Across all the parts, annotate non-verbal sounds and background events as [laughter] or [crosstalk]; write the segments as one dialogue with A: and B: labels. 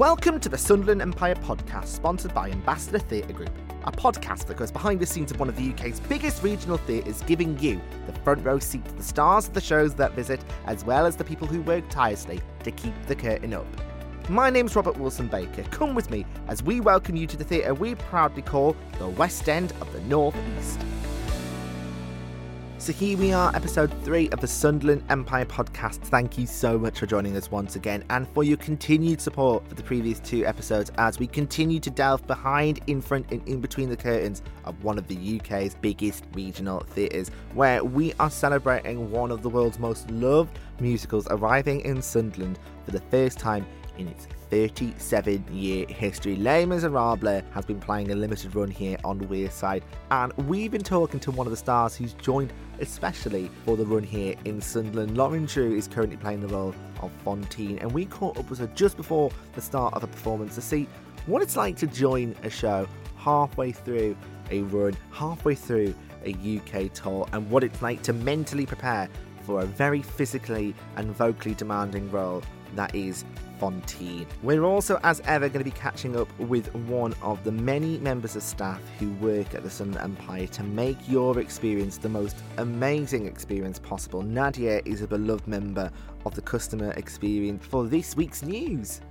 A: Welcome to the Sunderland Empire podcast, sponsored by Ambassador Theatre Group, a podcast that goes behind the scenes of one of the UK's biggest regional theatres, giving you the front row seat to the stars of the shows that visit, as well as the people who work tirelessly to keep the curtain up. My name's Robert Wilson Baker. Come with me as we welcome you to the theatre we proudly call the West End of the North East. So here we are, episode three of the Sunderland Empire podcast. Thank you so much for joining us once again and for your continued support for the previous two episodes as we continue to delve behind, in front, and in between the curtains of one of the UK's biggest regional theatres, where we are celebrating one of the world's most loved musicals arriving in Sunderland for the first time in its 37 year history. Les Miserables has been playing a limited run here on Wearside, and we've been talking to one of the stars who's joined especially for the run here in Sunderland. Lauren Drew is currently playing the role of Fantine, and we caught up with her just before the start of the performance to see what it's like to join a show halfway through a run, halfway through a UK tour, and what it's like to mentally prepare for a very physically and vocally demanding role that is Fantine. We're also, as ever, going to be catching up with one of the many members of staff who work at the Sun Empire to make your experience the most amazing experience possible. Nadia is a beloved member of the customer experience for this week's news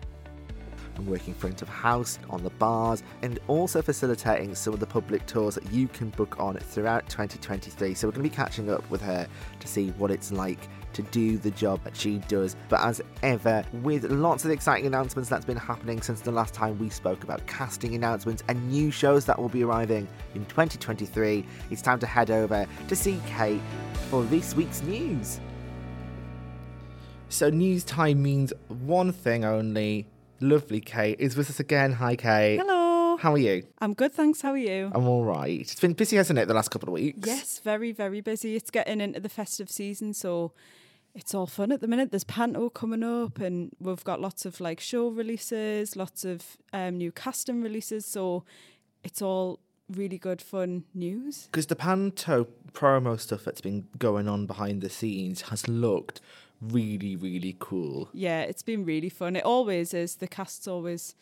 A: working front of house, on the bars, and also facilitating some of the public tours that you can book on throughout 2023. So, we're going to be catching up with her to see what it's like to do the job that she does. But as ever, with lots of exciting announcements that's been happening since the last time we spoke about casting announcements and new shows that will be arriving in 2023, it's time to head over to see Kate for this week's news. So, news time means one thing only. Lovely Kate is with us again. Hi, Kate.
B: Hello.
A: How are you?
B: I'm good, thanks. How are you?
A: I'm all right. It's been busy, hasn't it, the last couple of weeks?
B: Yes, very, very busy. It's getting into the festive season, so it's all fun at the minute. There's Panto coming up, and we've got lots of like show releases, lots of um, new casting releases. So it's all really good, fun news.
A: Because the Panto promo stuff that's been going on behind the scenes has looked really, really cool.
B: Yeah, it's been really fun. It always is. The cast's always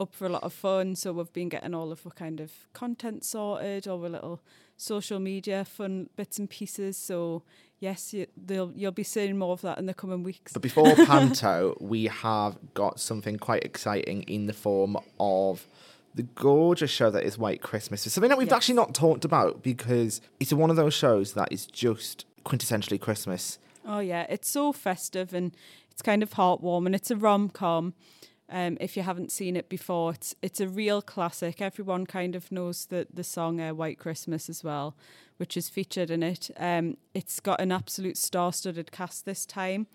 B: up for a lot of fun. So we've been getting all of our kind of content sorted, all the little social media fun bits and pieces. So yes, you, you'll be seeing more of that in the coming weeks.
A: But before [laughs] Panto, we have got something quite exciting in the form of the gorgeous show that is White Christmas. It's something that we've
B: Yes.
A: actually not talked about because it's one of those shows that is just quintessentially Christmas.
B: Oh yeah, it's so festive and it's kind of heartwarming. It's a rom com. Um, if you haven't seen it before, it's it's a real classic. Everyone kind of knows the the song uh, "White Christmas" as well, which is featured in it. Um, it's got an absolute star-studded cast this time.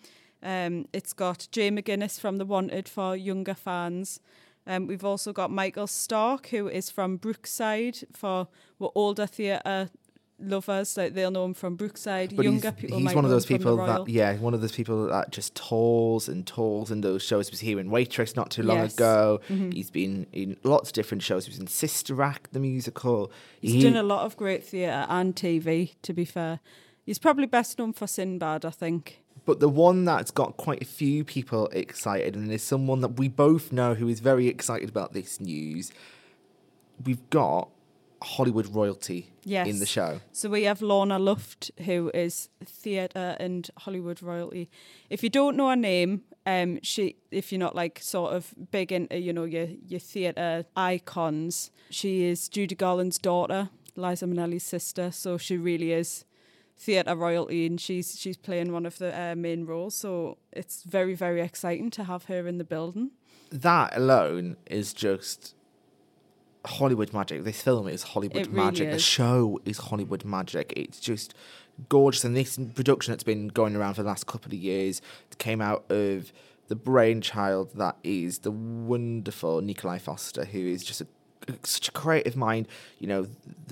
B: Um, it's got Jay McGuinness from The Wanted for younger fans. Um, we've also got Michael Starke, who is from Brookside for older theatre lovers. Like they'll know him from Brookside.
A: But
B: younger
A: he's,
B: people,
A: he's
B: might
A: one of those people that, yeah, one of those people that just tours and tours in those shows. He was here in Waitress not too long
B: Yes.
A: ago.
B: Mhm.
A: He's been in lots of different shows. He was in Sister Act, the musical.
B: He's
A: He-
B: done a lot of great theatre and TV, to be fair. He's probably best known for Sinbad, I think.
A: But the one that's got quite a few people excited and is someone that we both know who is very excited about this news. We've got Hollywood royalty
B: Yes.
A: in the show.
B: So we have Lorna Luft, who is theatre and Hollywood royalty. If you don't know her name, um, she if you're not like sort of big into you know your your theatre icons, she is Judy Garland's daughter, Liza Minnelli's sister. So she really is theatre royalty, and she's she's playing one of the uh, main roles. So it's very very exciting to have her in the building.
A: That alone is just Hollywood magic. This film is Hollywood
B: really
A: magic. The show is Hollywood magic. It's just gorgeous. And this production that's been going around for the last couple of years came out of the brainchild that is the wonderful Nikolai Foster, who is just a, such a creative mind. You know,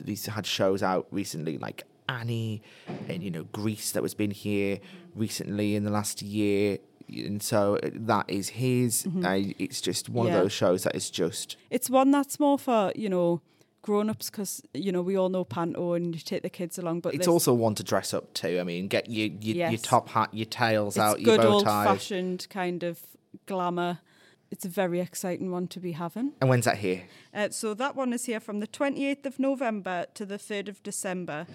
A: he's had shows out recently like Annie and, you know, Grease that was been here recently in the last year. And so uh, that is his. Uh, it's just one
B: Mm-hmm. Yeah.
A: of those shows that is just
B: It's one that's more for you know grown ups because you know we all know panto and you take the kids along, but
A: It's
B: this-
A: also one to dress up to. I mean, get your your, your top hat, your tails
B: it's
A: out, your
B: good
A: bow
B: old
A: tie.
B: fashioned kind of glamour. it's a very exciting one to be having.
A: And when's that here?
B: Uh, so that one is here from the 28th of November to the 3rd of December.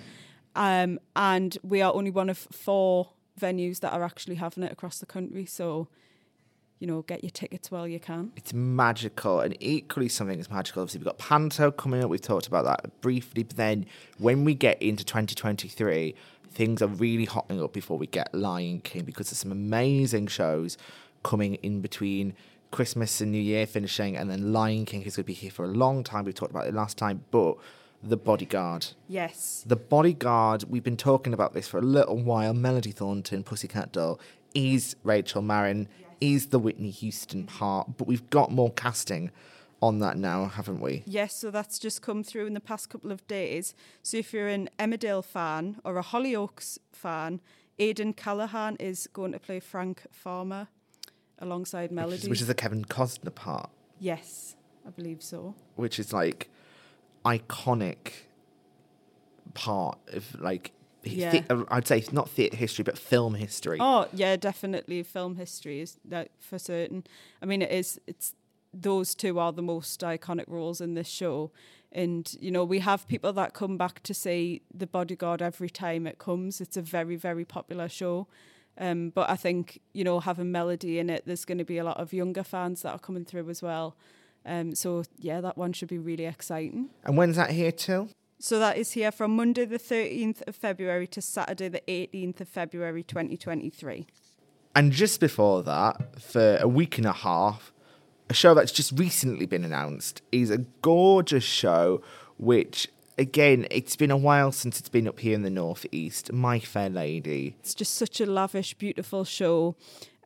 B: Um, and we are only one of four venues that are actually having it across the country. So, you know, get your tickets while you can.
A: It's magical, and equally something is magical. Obviously, we've got Panto coming up. We've talked about that briefly, but then when we get into 2023, things are really hotting up before we get Lion King because there's some amazing shows coming in between Christmas and New Year finishing, and then Lion King is going to be here for a long time. We talked about it last time, but The Bodyguard.
B: Yes.
A: The Bodyguard, we've been talking about this for a little while. Melody Thornton, Pussycat Doll, is Rachel Marron, is the Whitney Houston part, but we've got more casting on that now, haven't we?
B: Yes, so that's just come through in the past couple of days. So if you're an Emmerdale fan or a Hollyoaks fan, Ayden Callaghan is going to play Frank Farmer alongside
A: Which
B: Melody.
A: is, which is the Kevin Costner part,
B: yes, I believe so.
A: which is like iconic part of like
B: Yeah.
A: the- I'd say not theatre history, but film history.
B: Oh yeah, definitely. Film history is that for certain. I mean, it is. It's those two are the most iconic roles in this show, and you know we have people that come back to see The Bodyguard every time it comes. It's a very very popular show. Um, but I think you know having melody in it, there's going to be a lot of younger fans that are coming through as well. Um, so yeah, that one should be really exciting.
A: And when's that here till?
B: So that is here from Monday the 13th of February to Saturday the 18th of February 2023.
A: And just before that, for a week and a half, a show that's just recently been announced is a gorgeous show, which, again, it's been a while since it's been up here in the Northeast. My Fair Lady.
B: It's just such a lavish, beautiful show.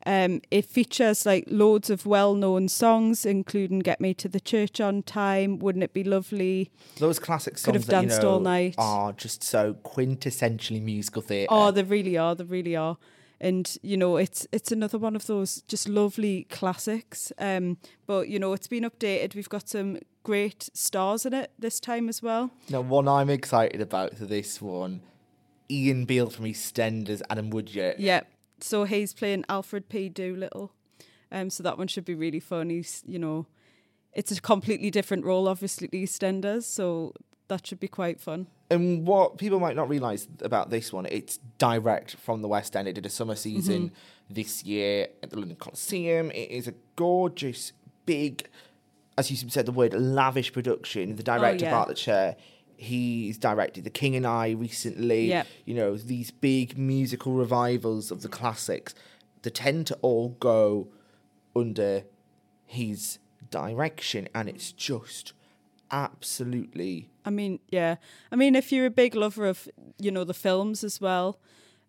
B: Um, it features like loads of well-known songs, including "Get Me to the Church on Time," "Wouldn't It Be Lovely."
A: Those classic
B: Could
A: songs
B: have
A: that you
B: danced
A: know
B: all night.
A: are just so quintessentially musical theatre.
B: Oh, they really are. They really are. And you know, it's it's another one of those just lovely classics. Um, but you know, it's been updated. We've got some great stars in it this time as well.
A: Now, one I'm excited about for this one, Ian Beale from EastEnders, Adam Woodyatt.
B: Yeah. So he's playing Alfred P. Doolittle. Um, so that one should be really fun. He's, you know, it's a completely different role, obviously, to EastEnders. So that should be quite fun.
A: And what people might not realise about this one, it's direct from the West End. It did a summer season this year at the London Coliseum. It is a gorgeous, big, as you said the word, lavish production. The director,
B: yeah.
A: Bartlett Sher, he's directed The King and I recently.
B: Yep.
A: You know, these big musical revivals of the classics. They tend to all go under his direction, and it's just absolutely
B: I mean, yeah. I mean, if you're a big lover of, you know, the films as well,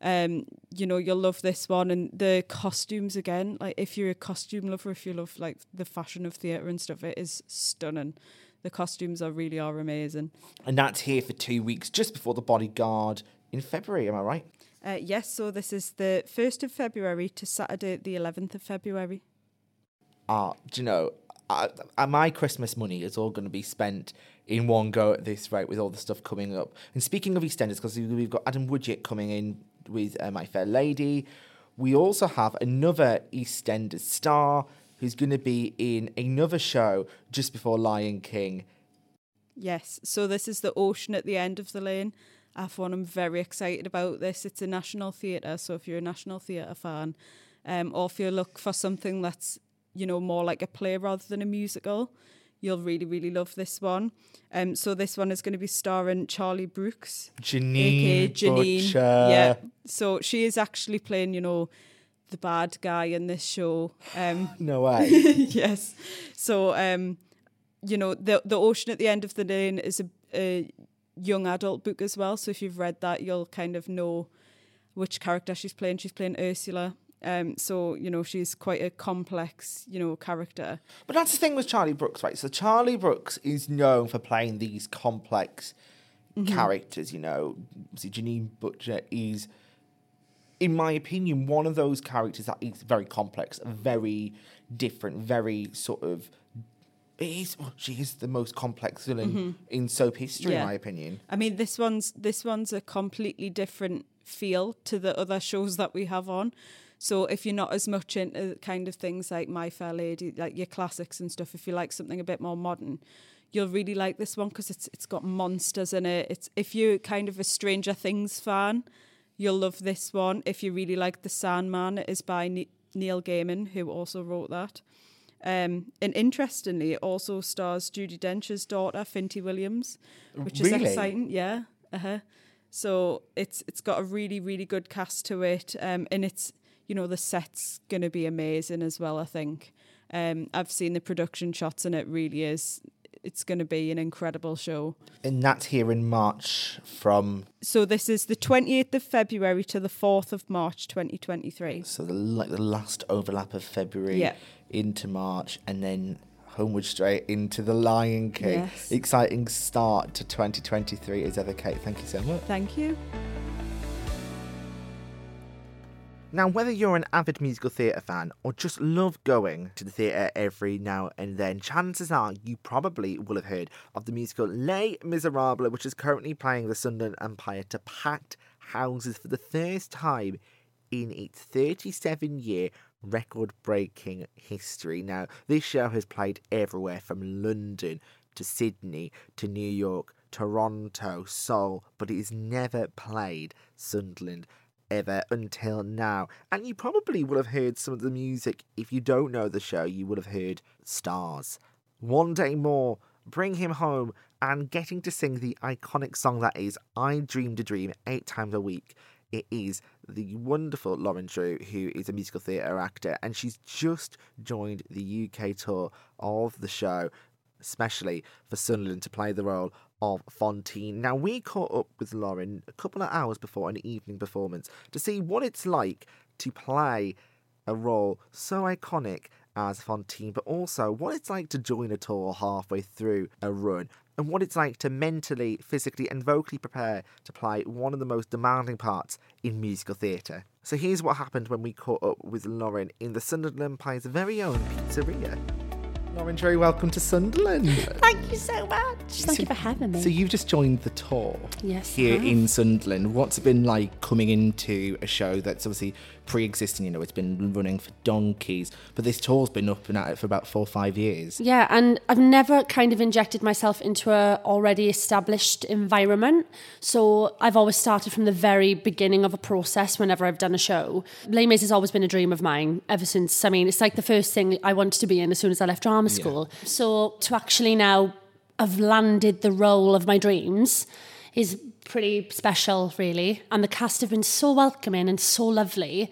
B: um, you know, you'll love this one. And the costumes again, like if you're a costume lover, if you love like the fashion of theatre and stuff, it is stunning. The costumes are really are amazing.
A: And that's here for two weeks, just before the bodyguard in February, am I right?
B: Uh, yes, so this is the 1st of February to Saturday, the 11th of February.
A: Ah, do you know, I, I, my Christmas money is all going to be spent in one go at this rate with all the stuff coming up. And speaking of EastEnders, because we've got Adam Woodyatt coming in with uh, My Fair Lady, we also have another EastEnders star who's going to be in another show just before Lion King.
B: Yes, so this is the ocean at the end of the lane. F1, I'm very excited about this. It's a national theatre, so if you're a national theatre fan, um, or if you look for something that's, you know, more like a play rather than a musical, you'll really, really love this one. Um, so this one is going to be starring Charlie Brooks,
A: Janine,
B: aka Janine.
A: Butcher.
B: Yeah, so she is actually playing, you know, the bad guy in this show. Um, [laughs]
A: No way. [laughs]
B: yes. So, um, you know, the the ocean at the end of the lane is a, a young adult book as well. So if you've read that, you'll kind of know which character she's playing. She's playing Ursula. Um, so you know she's quite a complex, you know, character.
A: But that's the thing with Charlie Brooks, right? So Charlie Brooks is known for playing these complex characters, you know. See, Janine Butcher is, in my opinion, one of those characters that is very complex, very different, very sort of. Is, well, she is the most complex villain mm-hmm. in soap history,
B: Yeah.
A: in my opinion.
B: I mean, this one's this one's a completely different feel to the other shows that we have on. So if you're not as much into kind of things like My Fair Lady, like your classics and stuff, if you like something a bit more modern, you'll really like this one because it's it's got monsters in it. It's if you're kind of a Stranger Things fan, you'll love this one. If you really like The Sandman, it is by ne- Neil Gaiman, who also wrote that. Um, and interestingly, it also stars Judi Dench's daughter, Finty Williams, which
A: Really?
B: is exciting. Yeah. Uh-huh. So it's it's got a really really good cast to it, um, and it's you know the set's gonna be amazing as well. I think um, I've seen the production shots, and it really is. It's going to be an incredible show.
A: And that's here in March from
B: So this is the 28th of February to the 4th of March 2023.
A: so the like the last overlap of February
B: Yeah.
A: into March and then homeward straight into the Lion King.
B: Yes.
A: Exciting start to 2023 is ever Kate. Thank you so much.
B: Thank you.
A: Now, whether you're an avid musical theatre fan or just love going to the theatre every now and then, chances are you probably will have heard of the musical Les Miserables, which is currently playing the Sunderland Empire to packed houses for the first time in its 37 year record breaking history. Now, this show has played everywhere from London to Sydney to New York, Toronto, Seoul, but it has never played Sunderland ever until now. And you probably will have heard some of the music. If you don't know the show, you would have heard Stars. One Day More, Bring Him Home, and getting to sing the iconic song that is I Dreamed a Dream eight times a week. It is the wonderful Lauren Drew, who is a musical theatre actor, and she's just joined the UK tour of the show, especially for Sunderland to play the role of Fantine. Now, we caught up with Lauren a couple of hours before an evening performance to see what it's like to play a role so iconic as Fantine, but also what it's like to join a tour halfway through a run, and what it's like to mentally, physically, and vocally prepare to play one of the most demanding parts in musical theatre. So here's what happened when we caught up with Lauren in the Sunderland Empire's very own pizzeria. Lauren Drew, welcome to Sunderland. [laughs]
C: Thank you so much. Thank you for having me.
A: So you've just joined the tour
C: Yes,
A: here in Sunderland. What's it been like coming into a show that's obviously pre-existing? You know, it's been running for donkeys, but this tour's been up and at it for about four or five years.
C: yeah, and I've never kind of injected myself into a already established environment. So I've always started from the very beginning of a process whenever I've done a show. Les Mis has always been a dream of mine ever since. I mean, it's like the first thing I wanted to be in as soon as I left drama school. So to actually now have landed the role of my dreams is pretty special, really. And the cast have been so welcoming and so lovely.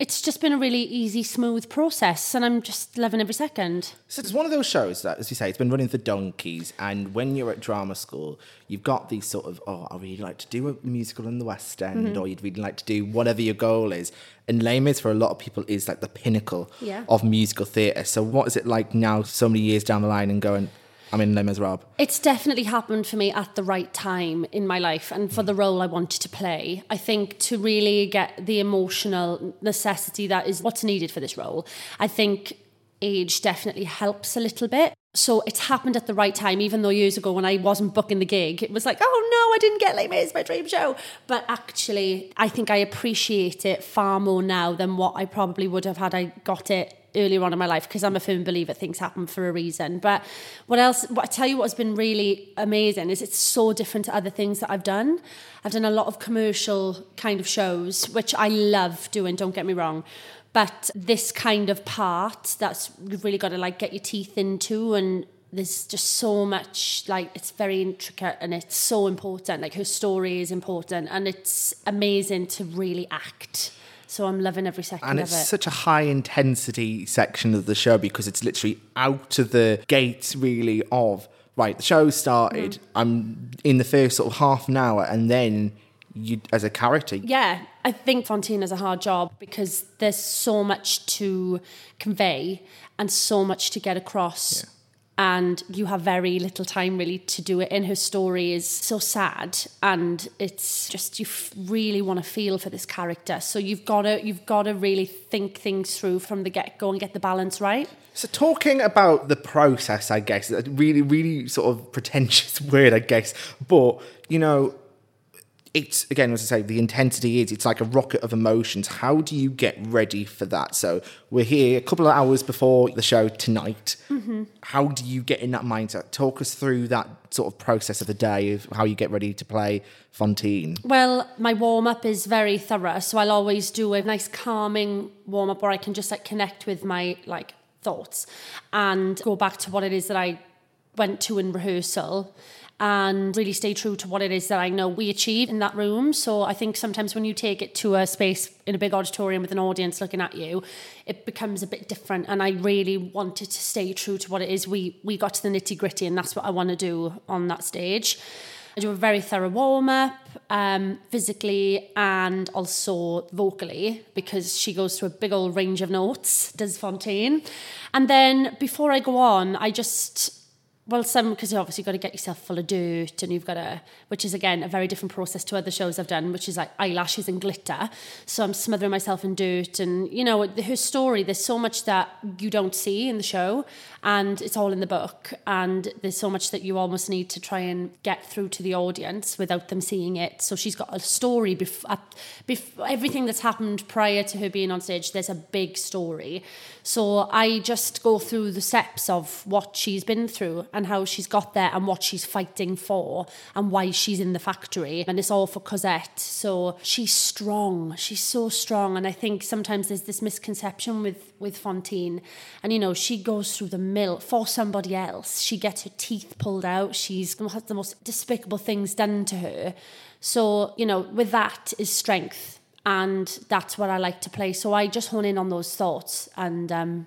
C: It's just been a really easy, smooth process, and I'm just loving every second.
A: So it's one of those shows that, as you say, it's been running for donkeys. And when you're at drama school, you've got these sort of, oh, I really like to do a musical in the West End,
C: Mm-hmm.
A: or you'd really like to do whatever your goal is. And Les Mis for a lot of people is like the pinnacle
C: Yeah.
A: of musical theatre. So what is it like now, so many years down the line, and going, I'm in Les Miserables?
C: It's definitely happened for me at the right time in my life and for the role I wanted to play. I think to really get the emotional necessity that is what's needed for this role, I think age definitely helps a little bit. So it's happened at the right time, even though years ago when I wasn't booking the gig, it was like, oh no, I didn't get Les Mis, my dream show. But actually, I think I appreciate it far more now than what I probably would have had I got it earlier on in my life because I'm a firm believer things happen for a reason. But what else? What I tell you, what's been really amazing is it's so different to other things that I've done. I've done a lot of commercial kind of shows, which I love doing. Don't get me wrong. But this kind of part that's you've really got to like get your teeth into and there's just so much like it's very intricate and it's so important like her story is important and it's amazing to really act so i'm loving every second
A: And it's
C: it
A: such a high intensity section of the show because it's literally out of the gate, really, of right, the show started.
C: Mm.
A: I'm in the first sort of half an hour, and then you, as a character,
C: Yeah, I think Fantine is a hard job because there's so much to convey and so much to get across. And you have very little time really to do it. And her story is so sad, and it's just you f- really want to feel for this character. So you've got to you've got to really think things through from the get go and get the balance right.
A: So talking about the process, I guess, a really, really sort of pretentious [laughs] word, I guess. But, you know, it's again, as I say, the intensity is it's like a rocket of emotions. How do you get ready for that? So we're here a couple of hours before the show tonight. Mm-hmm. How do you get in that mindset? Talk us through that sort of process of the day of how you get ready to play Fantine
C: Well, my warm up is very thorough, so I'll always do a nice calming warm up where I can just like connect with my like thoughts and go back to what it is that I went to in rehearsal and really stay true to what it is that I know we achieve in that room. So I think sometimes when you take it to a space in a big auditorium with an audience looking at you, it becomes a bit different. And I really wanted to stay true to what it is we we got to the nitty gritty, and that's what I want to do on that stage. I do a very thorough warm up, um, physically and also vocally, because she goes through a big old range of notes, does Fantine. And then before I go on, I just well, some because you obviously got to get yourself full of dirt, and you've got to, which is again a very different process to other shows I've done, which is like eyelashes and glitter. So I'm smothering myself in dirt, and you know her story. There's so much that you don't see in the show, and it's all in the book. And there's so much that you almost need to try and get through to the audience without them seeing it. So she's got a story before bef- everything that's happened prior to her being on stage. There's a big story. So I just go through the steps of what she's been through and how she's got there and what she's fighting for and why she's in the factory. And it's all for Cosette. So she's strong. She's so strong. And I think sometimes there's this misconception with, with Fantine. And, you know, she goes through the mill for somebody else. She gets her teeth pulled out. She's has the most despicable things done to her. So, you know, with that is strength and that's what I like to play. So I just hone in on those thoughts, and um,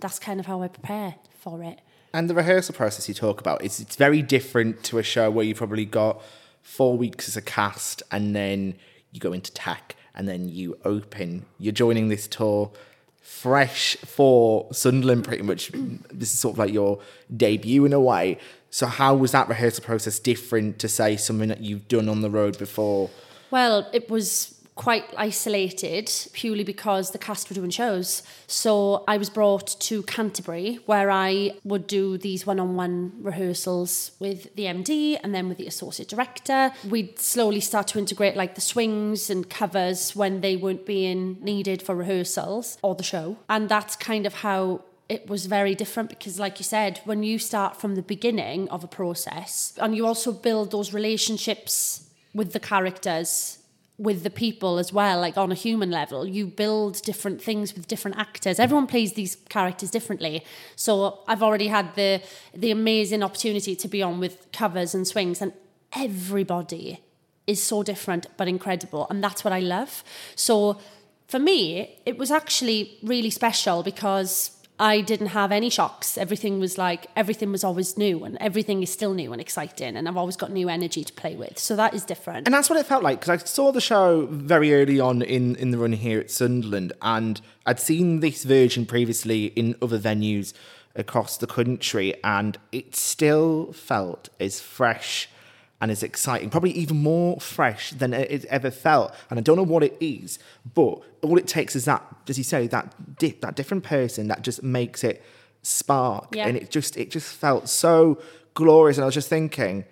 C: that's kind of how I prepare for it.
A: And the rehearsal process you talk about is it's very different to a show where you've probably got four weeks as a cast, and then you go into tech, and then you open. You're joining this tour fresh for Sunderland, pretty much. This is sort of like your debut in a way. So, how was that rehearsal process different to say something that you've done on the road before?
C: Well, it was quite isolated purely because the cast were doing shows. So I was brought to Canterbury where I would do these one on one rehearsals with the MD and then with the associate director. We'd slowly start to integrate like the swings and covers when they weren't being needed for rehearsals or the show. And that's kind of how it was very different because like you said when you start from the beginning of a process and you also build those relationships with the characters with the people as well, like on a human level. You build different things with different actors. Everyone plays these characters differently. So I've already had the the amazing opportunity to be on with covers and swings, and everybody is so different but incredible, and that's what I love. So for me, it was actually really special because I didn't have any shocks. Everything was like, everything was always new and everything is still new and exciting. And I've always got new energy to play with. So that is different.
A: And that's what it felt like because I saw the show very early on in, in the run here at Sunderland and I'd seen this version previously in other venues across the country and it still felt as fresh and is exciting, probably even more fresh than it ever felt. And I don't know what it is, but all it takes is that, as you say, that di- that different person that just makes it spark, yeah. and it just it just felt so glorious. And I was just thinking,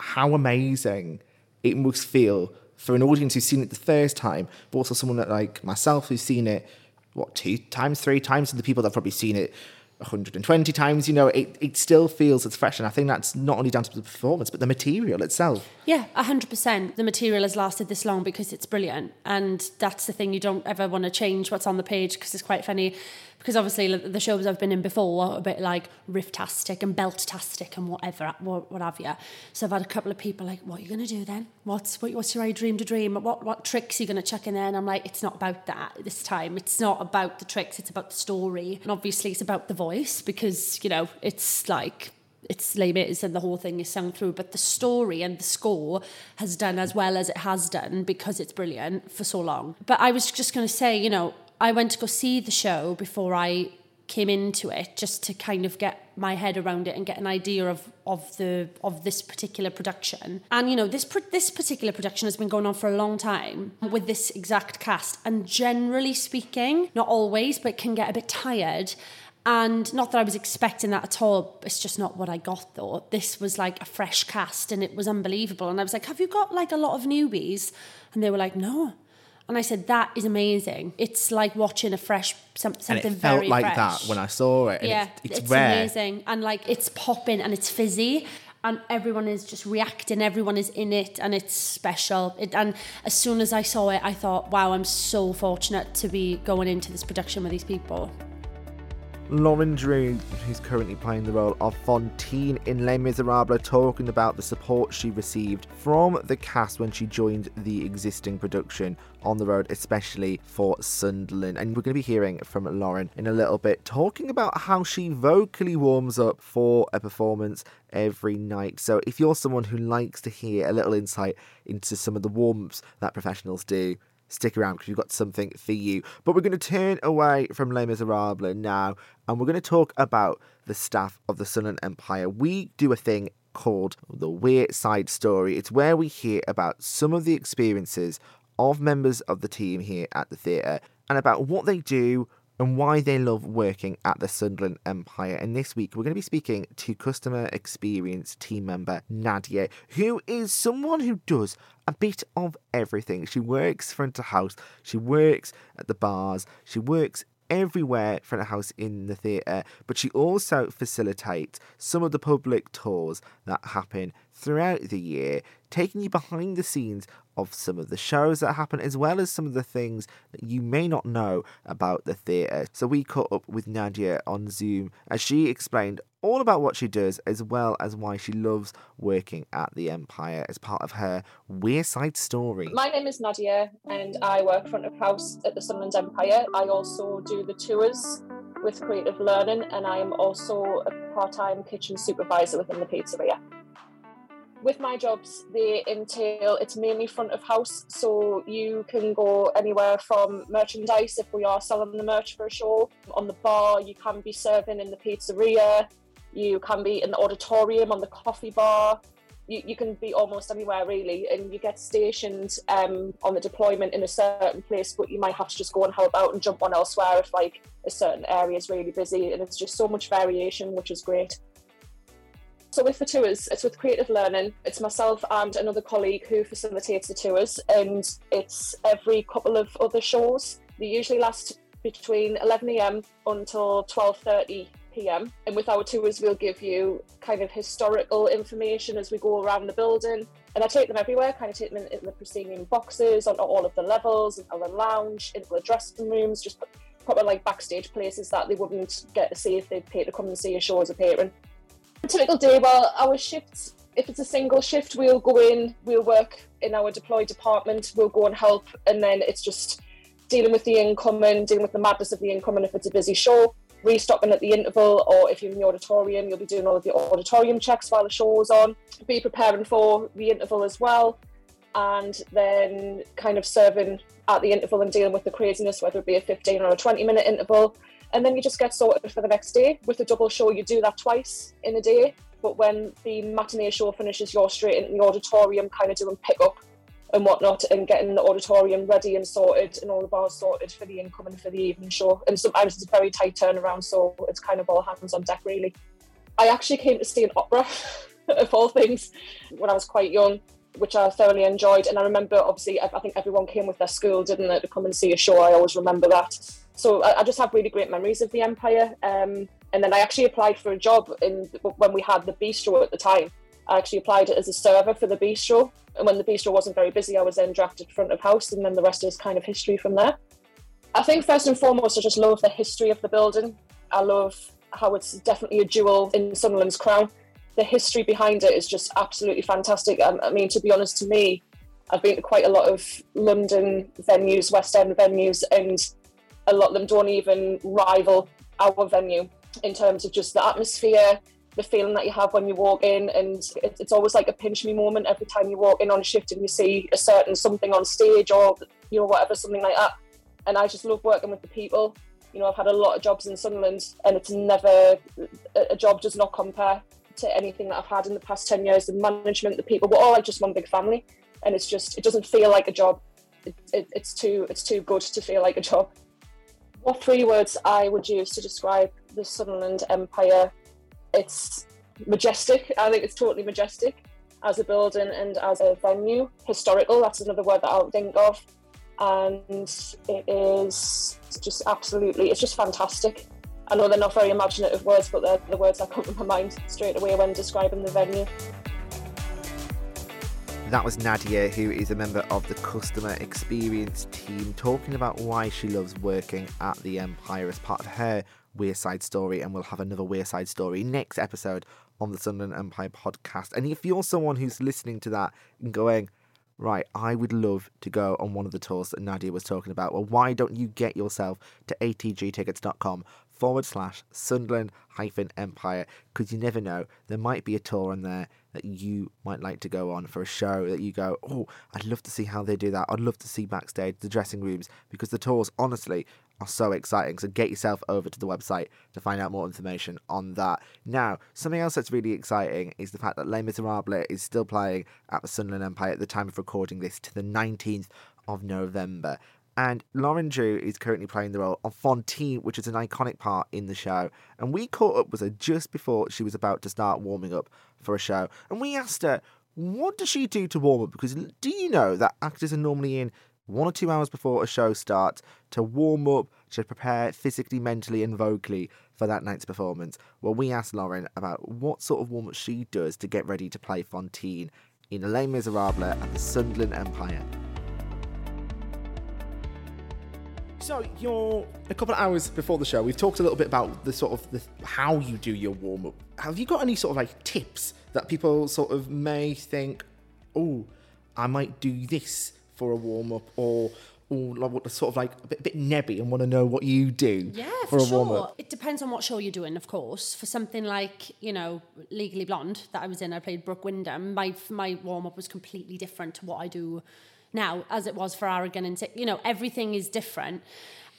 A: how amazing it must feel for an audience who's seen it the first time, but also someone that like myself who's seen it what two times, three times, and the people that've probably seen it 120 times, you know, it, it still feels as fresh. And I think that's not only down to the performance, but the material itself.
C: Yeah, 100%. The material has lasted this long because it's brilliant. And that's the thing, you don't ever want to change what's on the page because it's quite funny because obviously the shows I've been in before are a bit like riff-tastic and belt-tastic and whatever, what, have you. So I've had a couple of people like, what are you going to do then? What's what, what's your dream to dream? What what tricks are you going to chuck in there? And I'm like, it's not about that this time. It's not about the tricks. It's about the story. And obviously it's about the voice because, you know, it's like it's Les Mis and the whole thing is sung through, but the story and the score has done as well as it has done because it's brilliant for so long. But I was just going to say, you know, I went to go see the show before I came into it just to kind of get my head around it and get an idea of of the of this particular production. And you know, this this particular production has been going on for a long time with this exact cast and generally speaking, not always, but can get a bit tired And not that I was expecting that at all. It's just not what I got though. This was like a fresh cast and it was unbelievable. And I was like, Have you got like a lot of newbies? And they were like, No. And I said, That is amazing. It's like watching a fresh some, something
A: and it felt
C: very
A: like
C: fresh.
A: that when I saw it.
C: Yeah,
A: it's, it's,
C: it's amazing. And like it's popping and it's fizzy and everyone is just reacting everyone is in it and it's special it, and as soon as i saw it i thought wow i'm so fortunate to be going into this production with these people
A: Lauren Drew, who's currently playing the role of Fantine in Les Miserables, talking about the support she received from the cast when she joined the existing production on the road, especially for Sunderland. And we're going to be hearing from Lauren in a little bit, talking about how she vocally warms up for a performance every night. So if you're someone who likes to hear a little insight into some of the warmth that professionals do, stick around because we've got something for you. But we're going to turn away from Les Miserables now and we're going to talk about the staff of the Sunderland Empire. We do a thing called the Wearside Story. It's where we hear about some of the experiences of members of the team here at the theatre and about what they do, and why they love working at the Sunderland Empire. And this week, we're going to be speaking to customer experience team member Nadia, who is someone who does a bit of everything. She works front of house, she works at the bars, she works everywhere front of house in the theatre, but she also facilitates some of the public tours that happen throughout the year, taking you behind the scenes of some of the shows that happen, as well as some of the things that you may not know about the theatre. So we caught up with Nadia on Zoom as she explained all about what she does, as well as why she loves working at the Empire as part of her Wearside story.
D: My name is Nadia, and I work front of house at the Sunderland Empire. I also do the tours with Creative Learning, and I am also a part time kitchen supervisor within the pizzeria with my jobs, they entail it's mainly front of house, so you can go anywhere from merchandise if we are selling the merch for a show. On the bar, you can be serving in the pizzeria, you can be in the auditorium, on the coffee bar. You, you can be almost anywhere really, and you get stationed um, on the deployment in a certain place, but you might have to just go and help out and jump on elsewhere if like a certain area is really busy, and it's just so much variation, which is great. So with the tours, it's with Creative Learning. It's myself and another colleague who facilitates the tours, and it's every couple of other shows. They usually last between 11 a.m. until 12:30 p.m. And with our tours, we'll give you kind of historical information as we go around the building. And I take them everywhere, kind of take them in the proscenium boxes, on all of the levels, into the lounge, into the dressing rooms, just proper like backstage places that they wouldn't get to see if they'd pay to come and see a show as a patron. Typical day, well, our shifts, if it's a single shift, we'll go in, we'll work in our deployed department, we'll go and help, and then it's just dealing with the incoming, dealing with the madness of the incoming if it's a busy show, restocking at the interval, or if you're in the auditorium, you'll be doing all of the auditorium checks while the show is on, be preparing for the interval as well, and then kind of serving at the interval and dealing with the craziness, whether it be a 15 or a 20 minute interval and then you just get sorted for the next day. With a double show, you do that twice in a day. But when the matinee show finishes, you're straight into the auditorium, kind of doing pick up and whatnot, and getting the auditorium ready and sorted, and all the bars sorted for the incoming for the evening show. And sometimes it's a very tight turnaround, so it's kind of all hands on deck, really. I actually came to see an opera, [laughs] of all things, when I was quite young which I thoroughly enjoyed. And I remember, obviously, I think everyone came with their school, didn't they, to come and see a show. I always remember that so I, I, just have really great memories of the Empire. Um, and then I actually applied for a job in when we had the bistro at the time. I actually applied as a server for the bistro, and when the bistro wasn't very busy, I was then drafted front of house, and then the rest is kind of history from there. I think first and foremost, I just love the history of the building. I love how it's definitely a jewel in Sunderland's crown. The history behind it is just absolutely fantastic. I, I mean, to be honest, to me, I've been to quite a lot of London venues, West End venues, and a lot of them don't even rival our venue in terms of just the atmosphere, the feeling that you have when you walk in, and it's always like a pinch me moment every time you walk in on a shift and you see a certain something on stage or you know whatever something like that. And I just love working with the people. You know, I've had a lot of jobs in Sunderland, and it's never a job does not compare to anything that I've had in the past ten years. The management, the people, we're all like just one big family, and it's just it doesn't feel like a job. It, it, it's too it's too good to feel like a job What three words I would use to describe the Sunderland Empire? It's majestic. I think it's totally majestic as a building and as a venue. Historical, that's another word that I'll think of. And it is just absolutely, it's just fantastic. I know they're not very imaginative words, but they're the words that come to my mind straight away when describing the venue.
A: That was Nadia, who is a member of the customer experience team, talking about why she loves working at the Empire as part of her Wearside story. And we'll have another Wearside story next episode on the Sunderland Empire podcast. And if you're someone who's listening to that and going, right, I would love to go on one of the tours that Nadia was talking about, well, why don't you get yourself to atgtickets.com forward slash Sunderland hyphen Empire because you never know, there might be a tour on there that you might like to go on for a show that you go, oh, I'd love to see how they do that. I'd love to see backstage, the dressing rooms, because the tours, honestly, are so exciting. So get yourself over to the website to find out more information on that. Now, something else that's really exciting is the fact that Les Miserables is still playing at the Sunderland Empire at the time of recording this to the 19th of November. And Lauren Drew is currently playing the role of Fantine, which is an iconic part in the show. And we caught up with her just before she was about to start warming up for a show. And we asked her, what does she do to warm up? Because do you know that actors are normally in one or two hours before a show starts to warm up, to prepare physically, mentally, and vocally for that night's performance? Well, we asked Lauren about what sort of warm up she does to get ready to play Fantine in Les Miserables at the Sunderland Empire. So you're a couple of hours before the show. We've talked a little bit about the sort of the, how you do your warm up. Have you got any sort of like tips that people sort of may think, oh, I might do this for a warm up, or or like, what the sort of like a bit, bit nebby and want to know what you do
C: Yeah,
A: for,
C: for,
A: a warm
C: sure. It depends on what show you're doing, of course. For something like, you know, Legally Blonde that I was in, I played Brooke Wyndham. My my warm up was completely different to what I do now, as it was for Aragon and you know, everything is different.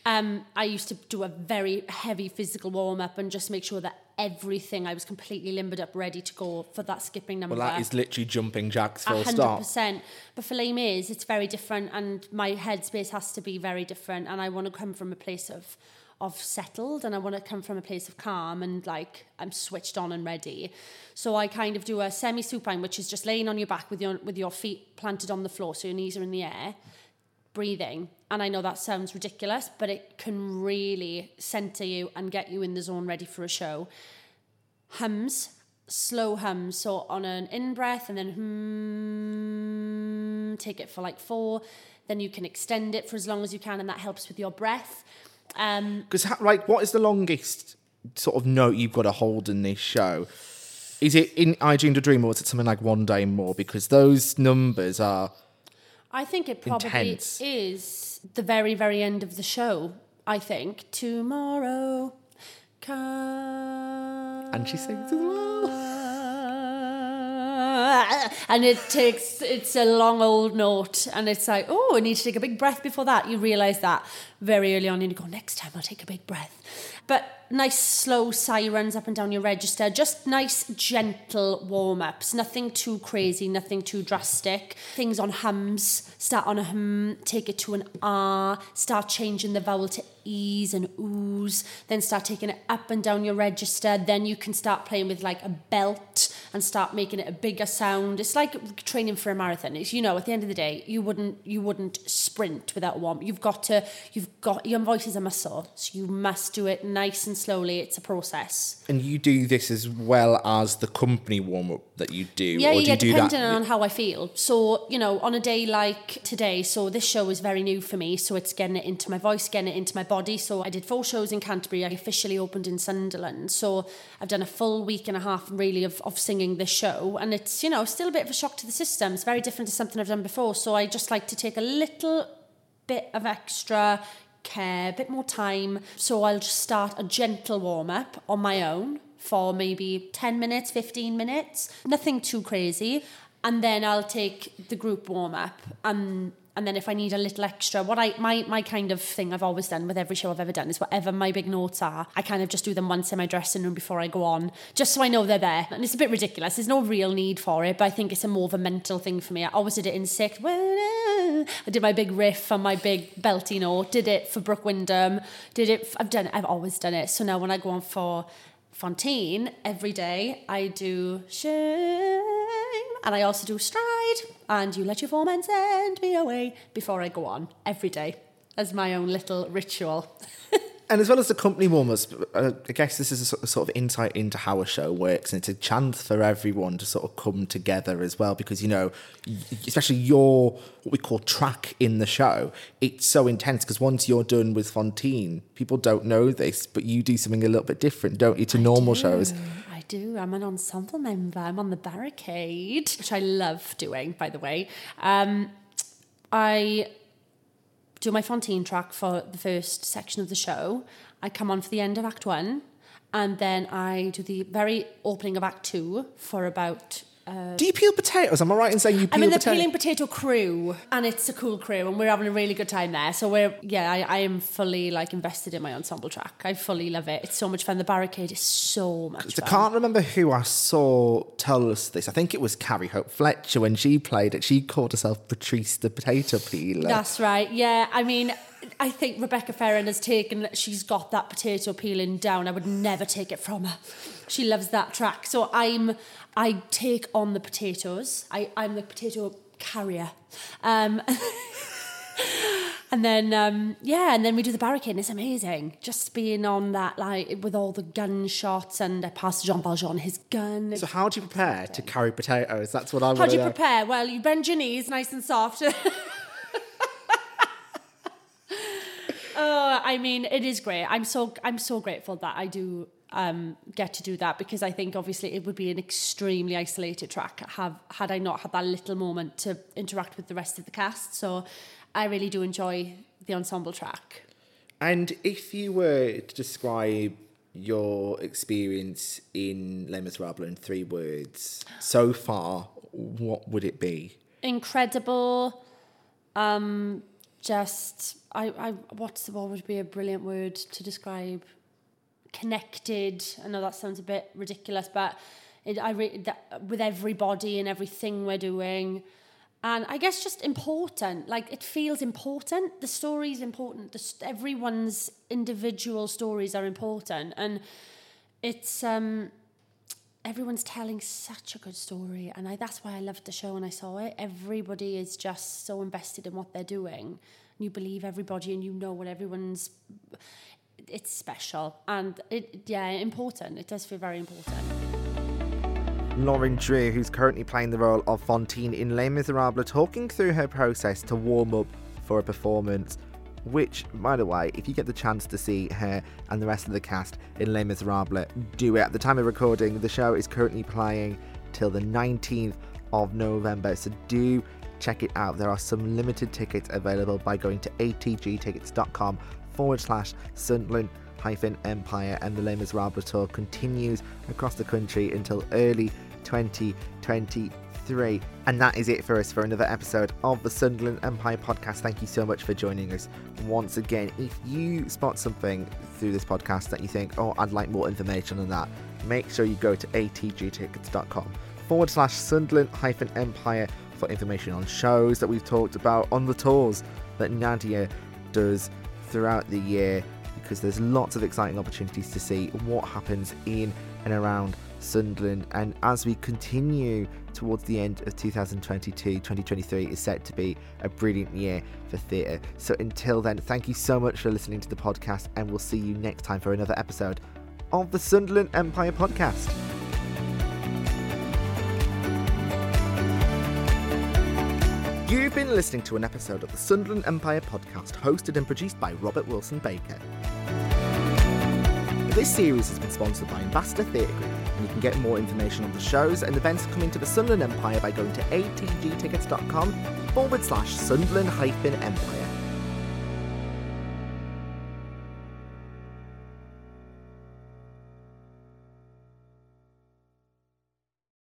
C: Um, I used to do a very heavy physical warm up and just make sure that everything I was completely limbered up, ready to go for that skipping number.
A: Well, that is literally jumping jacks full
C: A hundred
A: stop.
C: percent. But for Les Mis, it's very different, and my headspace has to be very different. And I want to come from a place of of settled, and I want to come from a place of calm and like I'm switched on and ready. So I kind of do a semi supine, which is just laying on your back with your with your feet planted on the floor, so your knees are in the air, breathing. And I know that sounds ridiculous, but it can really center you and get you in the zone ready for a show. Hums, slow hums. So on an in breath and then hmm, take it for like four. Then you can extend it for as long as you can, and that helps with your breath. Um,
A: Because, like, what is the longest sort of note you've got to hold in this show? Is it in I Dreamed a Dream or is it something like One Day More? Because those numbers are.
C: I think it probably
A: Intense.
C: is the very, very end of the show. I think tomorrow. Come.
A: And she sings as well. [laughs]
C: And it takes, it's a long old note. And it's like, oh, I need to take a big breath before that. You realize that very early on. And you go, next time I'll take a big breath. But nice, slow sirens up and down your register. Just nice, gentle warm ups. Nothing too crazy, nothing too drastic. Things on hums. Start on a hum, take it to an ah. Start changing the vowel to ease and ooze. Then start taking it up and down your register. Then you can start playing with like a belt and start making it a bigger sound. It's like training for a marathon. It's you know, at the end of the day, you wouldn't you wouldn't sprint without warm. You've got to you've got your voice is a muscle, so you must do it nice and slowly. It's a process.
A: And you do this as well as the company warm up that you do?
C: Yeah,
A: or do
C: yeah,
A: you do
C: depending
A: that?
C: on how I feel. So, you know, on a day like today, so this show is very new for me. So it's getting it into my voice, getting it into my body. So I did four shows in Canterbury. I officially opened in Sunderland. So I've done a full week and a half really of, of singing this show. And it's, you know, still a bit of a shock to the system. It's very different to something I've done before. So I just like to take a little bit of extra care, a bit more time. So I'll just start a gentle warm up on my own for maybe 10 minutes, 15 minutes, nothing too crazy. And then I'll take the group warm up and and then if I need a little extra, what I my my kind of thing I've always done with every show I've ever done is whatever my big notes are, I kind of just do them once in my dressing room before I go on, just so I know they're there. And it's a bit ridiculous. There's no real need for it, but I think it's a more of a mental thing for me. I always did it in Six. Uh, I did my big riff and my big belty note. Did it for Brooke Wyndham. Did it. I've done. it. I've always done it. So now when I go on for Fantine every day, I do and I also do stride and you let your foreman send me away before I go on every day as my own little ritual. [laughs]
A: And as well as the company warmers, uh, I guess this is a sort- of insight into how a show works, and it's a chance for everyone to sort of come together as well. Because you know, especially your what we call track in the show, it's so intense. Because once you're done with Fantine, people don't know this, but you do something a little bit different, don't you, to normal shows?
C: Do. I'm an ensemble member. I'm on the barricade, which I love doing, by the way. Um, I do my Fantine track for the first section of the show. I come on for the end of Act One, and then I do the very opening of Act Two for about Uh,
A: Do you peel potatoes? Am I right in saying you peel
C: I'm in the peeling potato crew, and it's a cool crew, and we're having a really good time there. So we're yeah, I, I am fully like invested in my ensemble track. I fully love it. It's so much fun. The barricade is so much
A: I can't remember who I saw tell us this. I think it was Carrie Hope Fletcher when she played it. She called herself Patrice the Potato Peeler.
C: That's right. Yeah, I mean, I think Rebecca Ferrin has taken. She's got that potato peeling down. I would never take it from her. She loves that track. So I'm. I take on the potatoes. I, I'm the potato carrier. Um, [laughs] and then um, yeah, and then we do the barricade. And it's amazing, just being on that like with all the gunshots and I pass Jean Valjean his gun.
A: So how do you prepare to carry potatoes? That's what I want
C: How do you prepare? Well, you bend your knees nice and soft. [laughs] oh, I mean, it is great. I'm so I'm so grateful that I do um, get to do that because I think obviously it would be an extremely isolated track have had I not had that little moment to interact with the rest of the cast. So I really do enjoy the ensemble track.
A: And if you were to describe your experience in Les Miserables in three words so far, what would it be?
C: incredible um just i i what's what would be a brilliant word to describe connected. I know that sounds a bit ridiculous but it i re- that, with everybody and everything we're doing. And i guess just important like it feels important. The story is important. The, everyone's individual stories are important. And it's um everyone's telling such a good story. And I, that's why i loved the show when i saw it. Everybody is just so invested in what they're doing and you believe everybody and you know what everyone's it's special and it yeah important it does feel very important
A: Lauren Drew, who's currently playing the role of Fantine in Les Miserables, talking through her process to warm up for a performance. Which, by the way, if you get the chance to see her and the rest of the cast in Les Miserables, do it. At the time of recording, the show is currently playing till the 19th of November, so do check it out. There are some limited tickets available by going to atgtickets.com forward slash Sunderland hyphen Empire, and the Les Miserables tour continues across the country until early 2023. And that is it for us for another episode of the Sunderland Empire podcast. Thank you so much for joining us once again. If you spot something through this podcast that you think, oh, I'd like more information on that, make sure you go to atgtickets.com forward slash Sunderland hyphen Empire for information on shows that we've talked about, on the tours that Nadia does throughout the year, because there's lots of exciting opportunities to see what happens in and around Sunderland. And as we continue towards the end of 2022, 2023 is set to be a brilliant year for theatre. So until then, thank you so much for listening to the podcast, and we'll see you next time for another episode of the Sunderland Empire podcast. You've been listening to an episode of the Sunderland Empire podcast hosted and produced by Robert Wilson Baker. This series has been sponsored by Ambassador Theatre Group, and you can get more information on the shows and events coming to the Sunderland Empire by going to atgtickets.com forward slash Sunderland hyphen Empire.